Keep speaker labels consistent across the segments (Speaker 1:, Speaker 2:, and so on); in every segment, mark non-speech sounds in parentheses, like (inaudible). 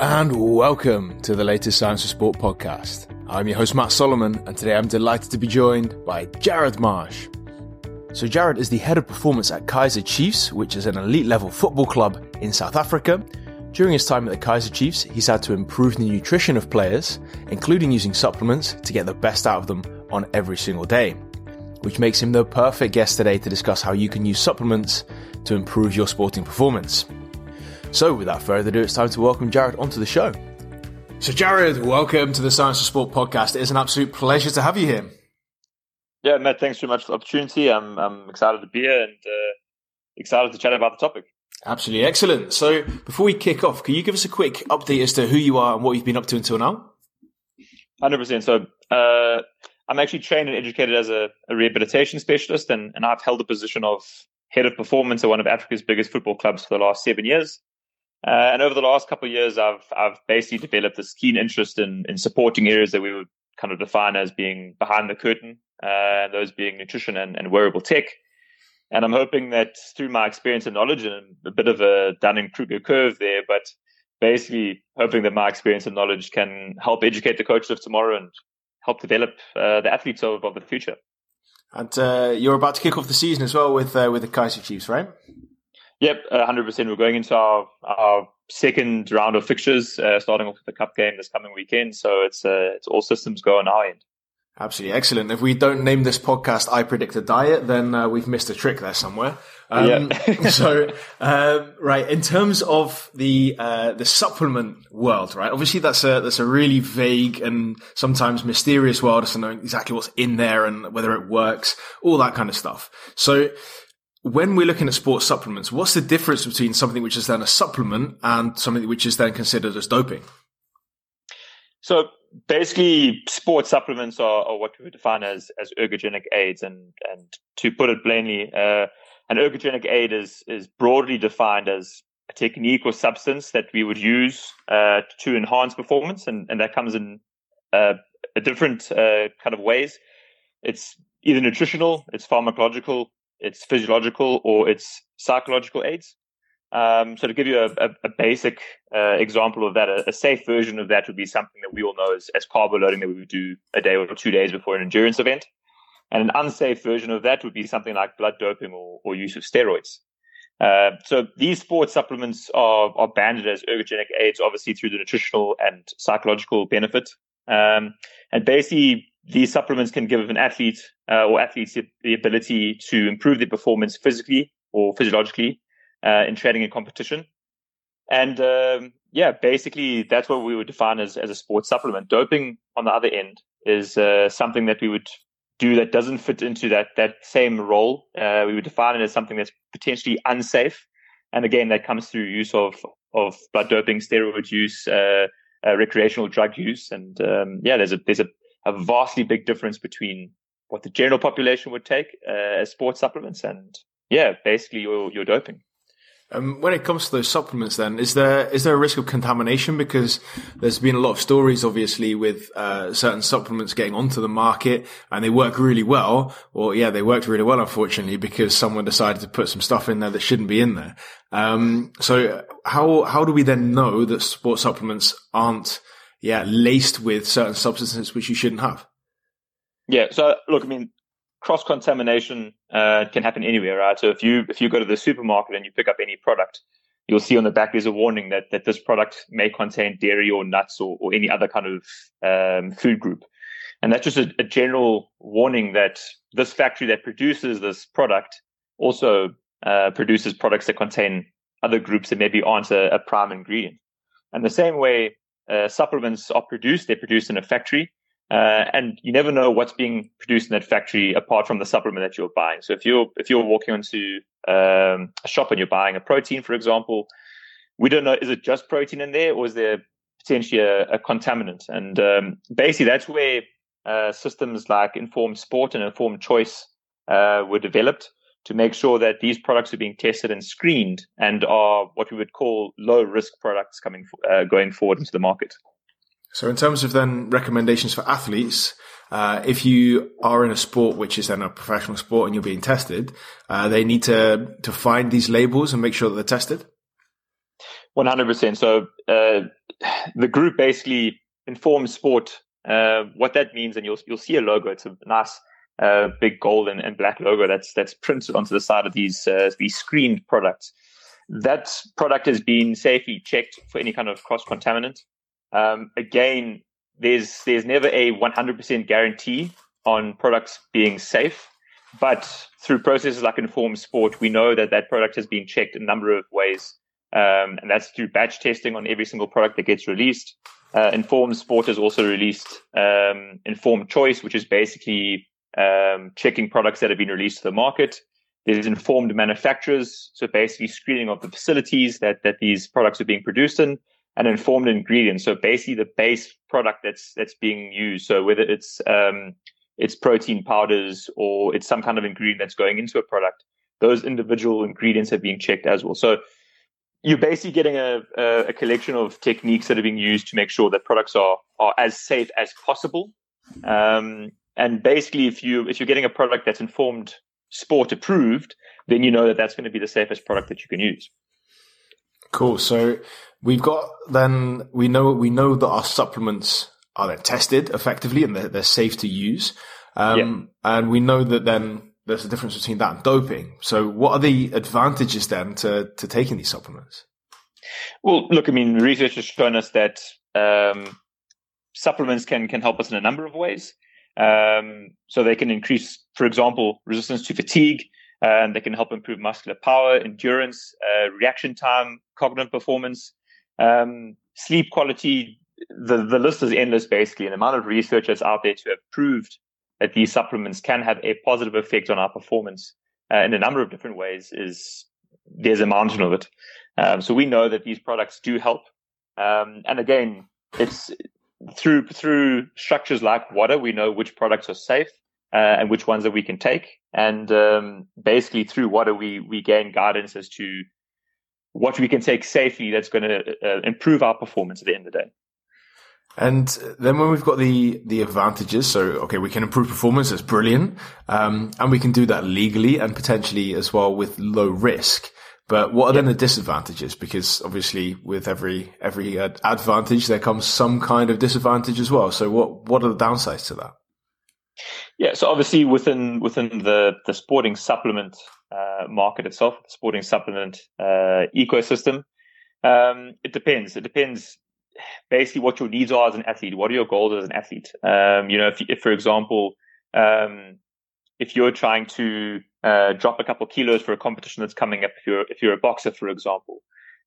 Speaker 1: and welcome to the latest Science for Sport podcast. I'm your host, Matt Solomon, and today I'm delighted to be joined by Jared Marsh. So, Jared is the head of performance at Kaizer Chiefs, which is an elite level football club in South Africa. During his time at the Kaizer Chiefs, he's had to improve the nutrition of players, including using supplements to get the best out of them on every single day, which makes him the perfect guest today to discuss how you can use supplements to improve your sporting performance. So, without further ado, it's time to welcome Jared onto the show. So, Jared, welcome to the Science of Sport podcast. It is an absolute pleasure to have you here.
Speaker 2: Yeah, Matt, thanks very much for the opportunity. I'm, I'm excited to be here and uh, excited to chat about the topic.
Speaker 1: Absolutely excellent. So, before we kick off, can you give us a quick update as to who you are and what you've been up to until now?
Speaker 2: 100%. So, uh, I'm actually trained and educated as a, a rehabilitation specialist, and, and I've held the position of head of performance at one of Africa's biggest football clubs for the last seven years. Uh, and over the last couple of years, I've I've basically developed this keen interest in in supporting areas that we would kind of define as being behind the curtain, uh, those being nutrition and, and wearable tech. And I'm hoping that through my experience and knowledge, and a bit of a Dunning Kruger curve there, but basically hoping that my experience and knowledge can help educate the coaches of tomorrow and help develop uh, the athletes of, of the future.
Speaker 1: And uh, you're about to kick off the season as well with uh, with the Kaizer Chiefs, right?
Speaker 2: Yep, hundred percent. We're going into our our second round of fixtures, uh, starting off with the cup game this coming weekend. So it's uh, it's all systems go on our end.
Speaker 1: Absolutely excellent. If we don't name this podcast "I Predict a Diet," then uh, we've missed a trick there somewhere. Um, yeah. (laughs) so, um, right, in terms of the uh, the supplement world, right? Obviously, that's a that's a really vague and sometimes mysterious world as to knowing exactly what's in there and whether it works, all that kind of stuff. So, when we're looking at sports supplements, what's the difference between something which is then a supplement and something which is then considered as doping?
Speaker 2: So basically, sports supplements are, are what we would define as as ergogenic aids, and and to put it plainly, uh, an ergogenic aid is is broadly defined as a technique or substance that we would use uh, to enhance performance, and, and that comes in uh, a different uh, kind of ways. It's either nutritional, it's pharmacological, it's physiological or it's psychological aids. Um, so to give you a, a, a basic uh, example of that, a, a, safe version of that would be something that we all know as, as carbo loading that we would do a day or two days before an endurance event. And an unsafe version of that would be something like blood doping or, or use of steroids. Uh, so these sports supplements are, are banded as ergogenic aids, obviously through the nutritional and psychological benefit. Um, and basically, these supplements can give an athlete uh, or athletes the ability to improve their performance physically or physiologically uh, in training and competition. And um, yeah, basically that's what we would define as, as a sports supplement. Doping, on the other end, is uh, something that we would do that doesn't fit into that that same role. Uh, we would define it as something that's potentially unsafe. And again, that comes through use of of blood doping, steroid use, uh, uh, recreational drug use, and um, yeah, there's a there's a a vastly big difference between what the general population would take uh, as sports supplements and yeah, basically your your doping.
Speaker 1: Um, when it comes to those supplements, then is there is there a risk of contamination? Because there's been a lot of stories, obviously, with uh, certain supplements getting onto the market and they work really well. Well, yeah, they worked really well, unfortunately, because someone decided to put some stuff in there that shouldn't be in there. Um, so how how do we then know that sports supplements aren't yeah, laced with certain substances which you shouldn't have.
Speaker 2: Yeah. So look, I mean, cross contamination uh, can happen anywhere, right? So if you if you go to the supermarket and you pick up any product, you'll see on the back there's a warning that that this product may contain dairy or nuts or, or any other kind of um, food group, and that's just a, a, general warning that this factory that produces this product also uh, produces products that contain other groups that maybe aren't a, a prime ingredient. And the same way, uh, supplements are produced. They're produced in a factory. Uh, and you never know what's being produced in that factory apart from the supplement that you're buying. So if you're if you're walking into um, a shop and you're buying a protein, for example, we don't know is it just protein in there or is there potentially a, a contaminant? And um, basically, that's where uh, systems like informed sport and informed choice uh, were developed to make sure that these products are being tested and screened and are what we would call low risk products coming uh, going forward into the market.
Speaker 1: So, in terms of then recommendations for athletes, uh, if you are in a sport which is then a professional sport and you're being tested, uh, they need to to find these labels and make sure that they're tested.
Speaker 2: 100%. So uh, the group basically informs sport. Uh, what that means, and you'll you'll see a logo. It's a nice uh, big gold and, and, black logo that's that's printed onto the side of these uh, these screened products. That product has been safely checked for any kind of cross contaminant. Um, again, there's there's never a 100% guarantee on products being safe, but through processes like Informed Sport, we know that that product has been checked a number of ways, um, and that's through batch testing on every single product that gets released. Uh, Informed Sport has also released um, Informed Choice, which is basically um, checking products that have been released to the market. There's informed manufacturers, so basically screening of the facilities that that these products are being produced in, and informed ingredients. So basically the base product that's that's being used. So whether it's um, it's protein powders or it's some kind of ingredient that's going into a product, those individual ingredients are being checked as well. So you're basically getting a, a, a collection of techniques that are being used to make sure that products are are as safe as possible. Um, and basically, if you if you're getting a product that's informed sport approved, then you know that that's going to be the safest product that you can use.
Speaker 1: Cool. So we've got then we know we know that our supplements are then tested effectively and they're, they're safe to use. Um, yeah. and we know that then there's a difference between that and doping. So what are the advantages then to, to taking these supplements?
Speaker 2: Well, look, I mean, research has shown us that um, supplements can can help us in a number of ways. Um, so they can increase, for example, resistance to fatigue, and they can help improve muscular power, endurance, uh, reaction time, cognitive performance, um, sleep quality. The, the list is endless, basically. And the amount of research that's out there to have proved that these supplements can have a positive effect on our performance uh, in a number of different ways is there's a mountain of it. Um, so we know that these products do help. Um, and again, it's through through structures like WADA, we know which products are safe uh, and which ones that we can take. And um, basically, through WADA, we we gain guidance as to what we can take safely that's going to uh, improve our performance at the end of the day.
Speaker 1: And then when we've got the the advantages, so okay, we can improve performance. That's brilliant, um, and we can do that legally and potentially as well with low risk. But what are then the disadvantages? Because obviously, with every every advantage, there comes some kind of disadvantage as well. So, what what are the downsides to that?
Speaker 2: Yeah, so obviously within within the the sporting supplement uh, market itself, the sporting supplement uh, ecosystem, um, it depends. It depends basically what your needs are as an athlete. What are your goals as an athlete? Um, you know, if, if for example, um, if you're trying to uh, drop a couple kilos for a competition that's coming up, if you're if you're a boxer, for example,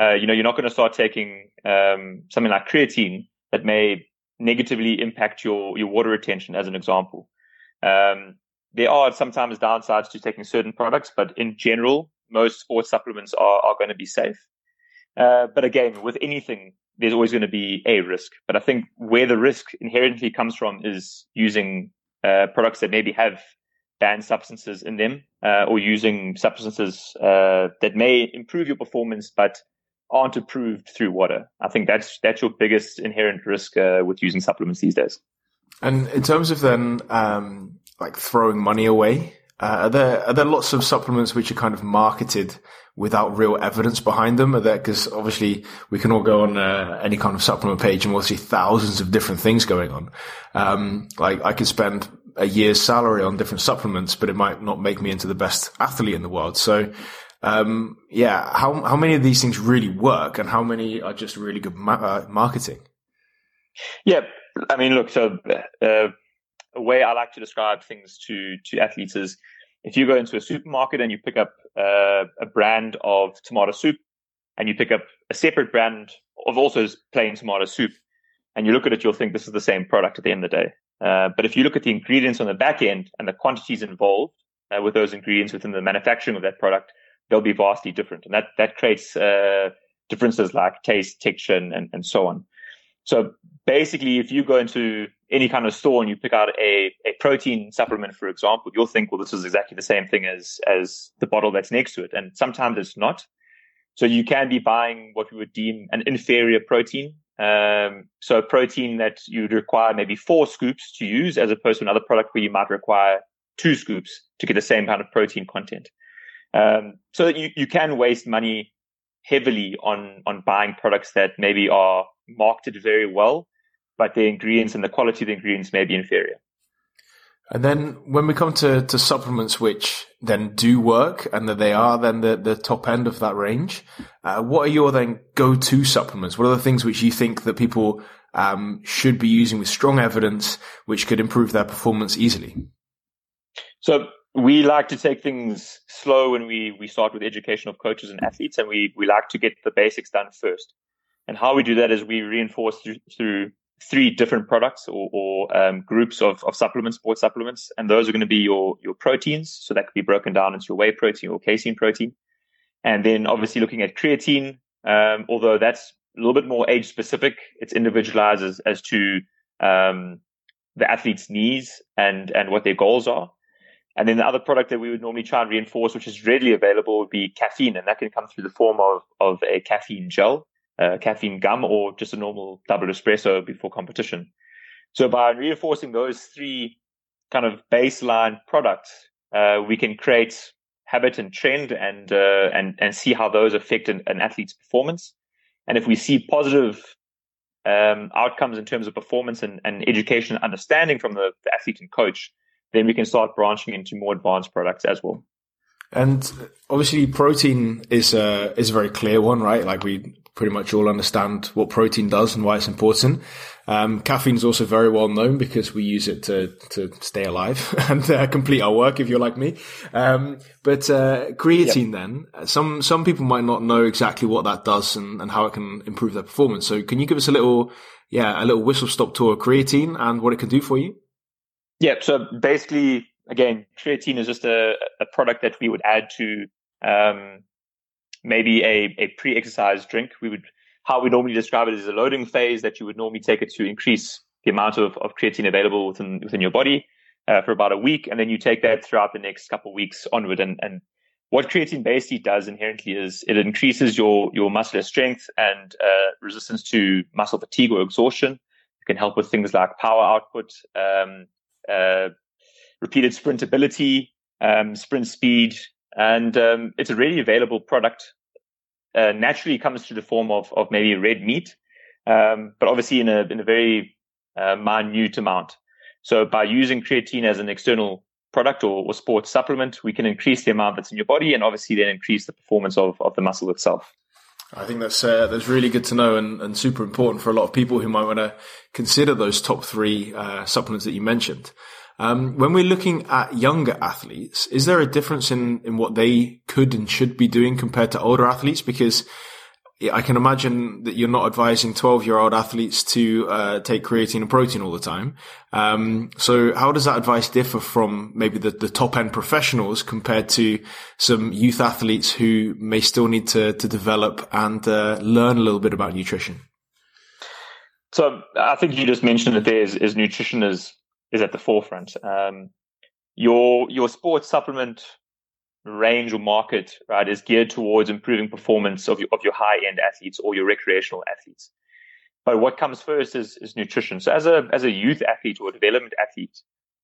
Speaker 2: uh, you know you're not going to start taking um, something like creatine that may negatively impact your your water retention, as an example. Um, there are sometimes downsides to taking certain products, but in general, most sports supplements are are going to be safe. Uh, but again, with anything, there's always going to be a risk. But I think where the risk inherently comes from is using uh, products that maybe have banned substances in them uh, or using substances uh, that may improve your performance but aren't approved through WADA. I think that's that's your biggest inherent risk uh, with using supplements these days.
Speaker 1: And in terms of then um, like throwing money away, uh, are there are there lots of supplements which are kind of marketed without real evidence behind them? Are there because obviously we can all go on uh, any kind of supplement page and we'll see thousands of different things going on. Um, like I could spend a year's salary on different supplements, but it might not make me into the best athlete in the world. So, um, yeah, how how many of these things really work, and how many are just really good ma- uh, marketing?
Speaker 2: Yeah, I mean, look, so uh, a way I like to describe things to to athletes is if you go into a supermarket and you pick up uh, a brand of tomato soup, and you pick up a separate brand of also plain tomato soup, and you look at it, you'll think this is the same product at the end of the day. Uh, but if you look at the ingredients on the back end and the quantities involved uh, with those ingredients within the manufacturing of that product, they'll be vastly different. And that, that creates uh, differences like taste, texture, and, and so on. So basically, if you go into any kind of store and you pick out a, a protein supplement, for example, you'll think, well, this is exactly the same thing as, as the bottle that's next to it. And sometimes it's not. So you can be buying what we would deem an inferior protein um, so a protein that you'd require maybe four scoops to use as opposed to another product where you might require two scoops to get the same kind of protein content. Um, so that you, you can waste money heavily on on buying products that maybe are marketed very well, but the ingredients and the quality of the ingredients may be inferior.
Speaker 1: And then when we come to, to supplements which then do work and that they are then the, the top end of that range, uh, what are your then go-to supplements? What are the things which you think that people um, should be using with strong evidence which could improve their performance easily?
Speaker 2: So we like to take things slow when we, we start with education of coaches and athletes and we, we like to get the basics done first. And how we do that is we reinforce through, through three different products or, or um, groups of, of supplements, sports supplements, and those are going to be your your proteins. So that could be broken down into your whey protein or casein protein, and then obviously looking at creatine. Um, although that's a little bit more age specific, it's individualized as, as to um, the athlete's needs and and what their goals are. And then the other product that we would normally try and reinforce, which is readily available, would be caffeine, and that can come through the form of of a caffeine gel uh, caffeine gum or just a normal double espresso before competition. So by reinforcing those three kind of baseline products, uh, we can create habit and trend and uh, and and see how those affect an, an, athlete's performance. And if we see positive um, outcomes in terms of performance and, and education and understanding from the, the athlete and coach, then we can start branching into more advanced products as well.
Speaker 1: And obviously, protein is a is a very clear one, right? Like we pretty much all understand what protein does and why it's important. Um, caffeine is also very well known because we use it to to stay alive (laughs) and uh, complete our work. If you're like me, um, but uh, creatine, yep. then some some people might not know exactly what that does and, and how it can improve their performance. So, can you give us a little, yeah, a little whistle stop tour of creatine and what it can do for you?
Speaker 2: Yeah. So basically, again, creatine is just a, a product that we would add to um, maybe a, a pre-exercise drink. We would how we normally describe it is a loading phase that you would normally take it to increase the amount of, of creatine available within within your body uh, for about a week, and then you take that throughout the next couple of weeks onward. And and what creatine basically does inherently is it increases your your muscular strength and uh, resistance to muscle fatigue or exhaustion. It can help with things like power output, um, uh, repeated sprintability, um, sprint speed, and um, it's a really available product. Uh, naturally comes to the form of of maybe red meat, um, but obviously in a in a very uh, minute amount. So by using creatine as an external product or, or sports supplement, we can increase the amount that's in your body, and obviously then increase the performance of of the muscle itself.
Speaker 1: I think that's uh, that's really good to know and, and super important for a lot of people who might want to consider those top three uh, supplements that you mentioned. Um, when we're looking at younger athletes, is there a difference in, in what they could and should be doing compared to older athletes? Because I can imagine that you're not advising 12 year old athletes to uh, take creatine and protein all the time. Um, so how does that advice differ from maybe the, the top end professionals compared to some youth athletes who may still need to, to develop and uh, learn a little bit about nutrition?
Speaker 2: So I think you just mentioned that there is, is nutrition is is at the forefront. Um, your your sports supplement range or market, right, is geared towards improving performance of your, of your high end athletes or your recreational athletes. But what comes first is, is nutrition. So as a as a youth athlete or development athlete,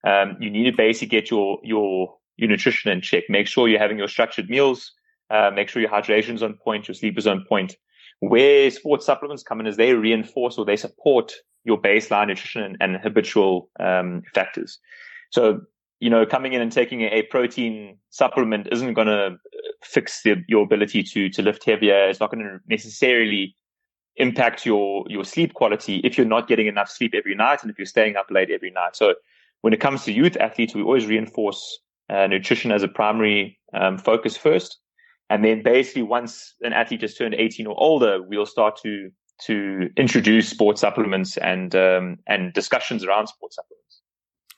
Speaker 2: um, you need to basically get your your your nutrition in check. Make sure you're having your structured meals. Uh, make sure your hydration's on point, your sleep is on point. Where sports supplements come in is they reinforce or they support your baseline nutrition and, habitual um, factors. So, you know, coming in and taking a, protein supplement isn't going to fix the, your ability to to lift heavier. It's not going to necessarily impact your your sleep quality if you're not getting enough sleep every night and if you're staying up late every night. So, when it comes to youth athletes, we always reinforce uh, nutrition as a primary um, focus first. And then basically once an athlete has turned 18 or older, we'll start to to introduce sports supplements and um, and discussions around sports supplements.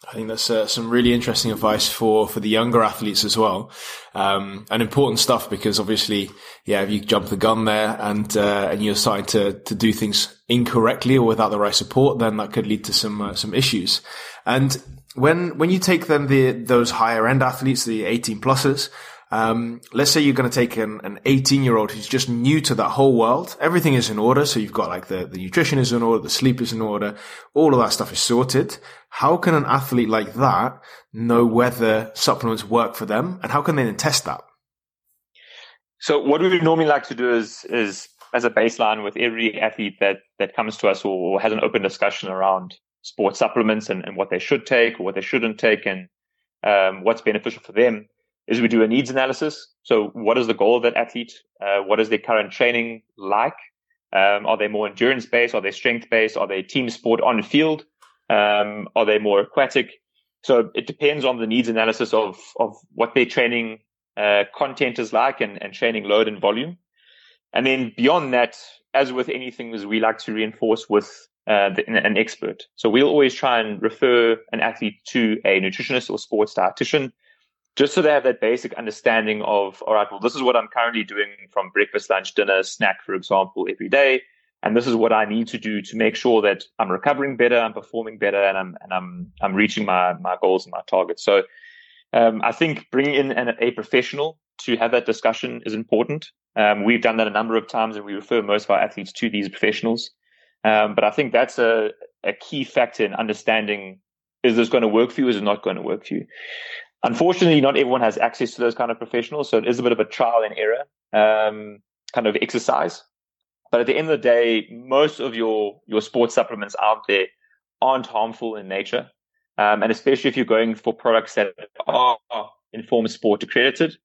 Speaker 1: I think that's uh, some really interesting advice for, for the younger athletes as well. Um, and important stuff because obviously, yeah, if you jump the gun there and, uh, and you're starting to, to do things incorrectly or without the right support, then that could lead to some, uh, some issues. And when, when you take then the, those higher end athletes, the 18 pluses, um, let's say you're going to take an, an 18 year old who's just new to that whole world. Everything is in order. So you've got like the, the nutrition is in order, the sleep is in order, all of that stuff is sorted. How can an athlete like that know whether supplements work for them and how can they then test that?
Speaker 2: So what we normally like to do is is as a baseline with every athlete that that comes to us or, or has an open discussion around sports supplements and, and what they should take or what they shouldn't take and um, what's beneficial for them is we do a needs analysis. So what is the goal of that athlete? Uh, what is their current training like? Um, are they more endurance based? Are they strength based? Are they team sport on field? Um, are they more aquatic? So it depends on the needs analysis of, of what their training uh, content is like and, and training load and volume. And then beyond that, as with anything, is we like to reinforce with uh, the, an expert. So we'll always try and refer an athlete to a nutritionist or sports dietitian, just so they have that basic understanding of, all right, well, this is what I'm currently doing from breakfast, lunch, dinner, snack, for example, every day. And this is what I need to do to make sure that I'm recovering better, I'm performing better, and I'm and I'm I'm reaching my my goals and my targets. So um, I think bringing in an, a professional to have that discussion is important. Um, we've done that a number of times, and we refer most of our athletes to these professionals. Um, but I think that's a, a key factor in understanding is this going to work for you? Is it not going to work for you? Unfortunately, not everyone has access to those kind of professionals, so it is a bit of a trial and error um, kind of exercise. But at the end of the day, most of your your sports supplements out there aren't harmful in nature, um, and especially if you're going for products that are informed Sport accredited,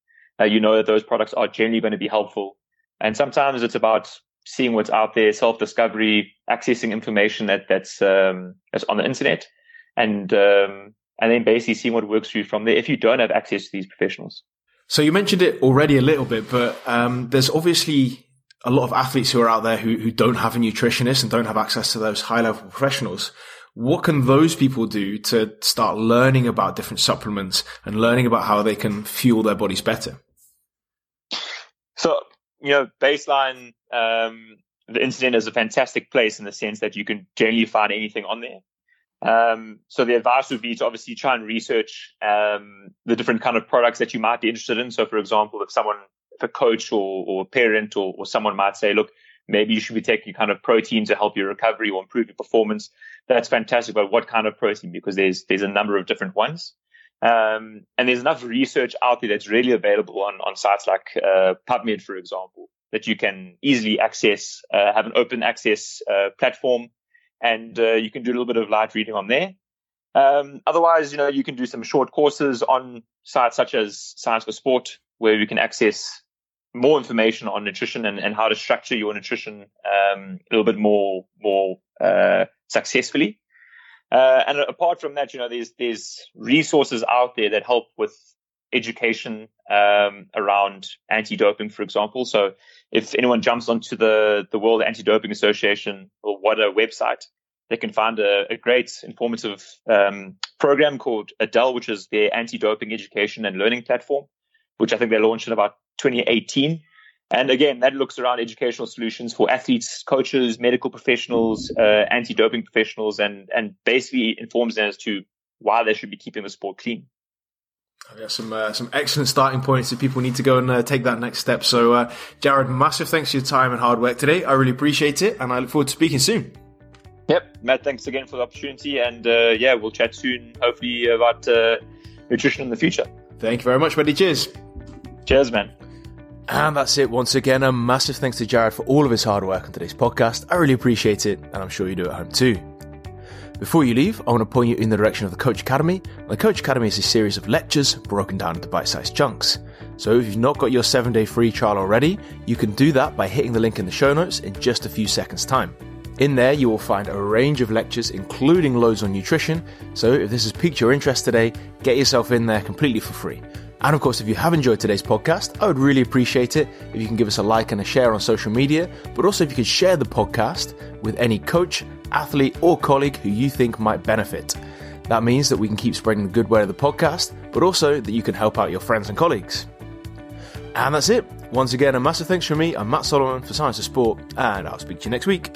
Speaker 2: uh, you know that those products are generally going to be helpful. And sometimes it's about seeing what's out there, self discovery, accessing information that that's um, that's on the internet, and um, and then basically seeing what works for you from there. If you don't have access to these professionals.
Speaker 1: So you mentioned it already a little bit, but um, there's obviously a lot of athletes who are out there who, who don't have a nutritionist and don't have access to those high level professionals. What can those people do to start learning about different supplements and learning about how they can fuel their bodies better?
Speaker 2: So, you know, baseline, um, the internet is a fantastic place in the sense that you can generally find anything on there. Um, so the advice would be to obviously try and research um, the different kind of products that you might be interested in. So, for example, if someone, if a coach or, or a parent or, or someone might say, look, maybe you should be taking kind of protein to help your recovery or improve your performance. That's fantastic. But what kind of protein? Because there's there's a number of different ones. Um, and there's enough research out there that's really available on, on sites like uh, PubMed, for example, that you can easily access, uh, have an open access uh, platform, and uh, you can do a little bit of light reading on there. Um, otherwise, you know, you can do some short courses on sites such as Science for Sport, where you can access more information on nutrition and, and how to structure your nutrition um, a little bit more more uh, successfully. Uh, and apart from that, you know, there's there's resources out there that help with education um, around anti-doping, for example. So if anyone jumps onto the the World Anti-Doping Association or WADA website, they can find a, a great informative um, program called ADEL, which is their anti-doping education and learning platform, which I think they launched in about 2018. And again, that looks around educational solutions for athletes, coaches, medical professionals, uh, anti-doping professionals, and and basically informs them as to why they should be keeping the sport clean.
Speaker 1: Yeah, some uh, some excellent starting points if people need to go and uh, take that next step. So, uh, Jared, massive thanks for your time and hard work today. I really appreciate it, and I look forward to speaking soon.
Speaker 2: Yep, Matt, thanks again for the opportunity, and uh, yeah, we'll chat soon, hopefully about uh, nutrition in the future.
Speaker 1: Thank you very much, buddy. Cheers.
Speaker 2: Cheers, man.
Speaker 1: And that's it once again. A massive thanks to Jared for all of his hard work on today's podcast. I really appreciate it, and I'm sure you do at home too. Before you leave, I want to point you in the direction of the Coach Academy. The Coach Academy is a series of lectures broken down into bite sized chunks. So if you've not got your seven day free trial already, you can do that by hitting the link in the show notes in just a few seconds' time. In there, you will find a range of lectures, including loads on nutrition. So if this has piqued your interest today, get yourself in there completely for free. And of course, if you have enjoyed today's podcast, I would really appreciate it if you can give us a like and a share on social media, but also if you could share the podcast with any coach, athlete, or colleague who you think might benefit. That means that we can keep spreading the good word of the podcast, but also that you can help out your friends and colleagues. And that's it. Once again, a massive thanks from me. I'm Matt Solomon for Science of Sport, and I'll speak to you next week.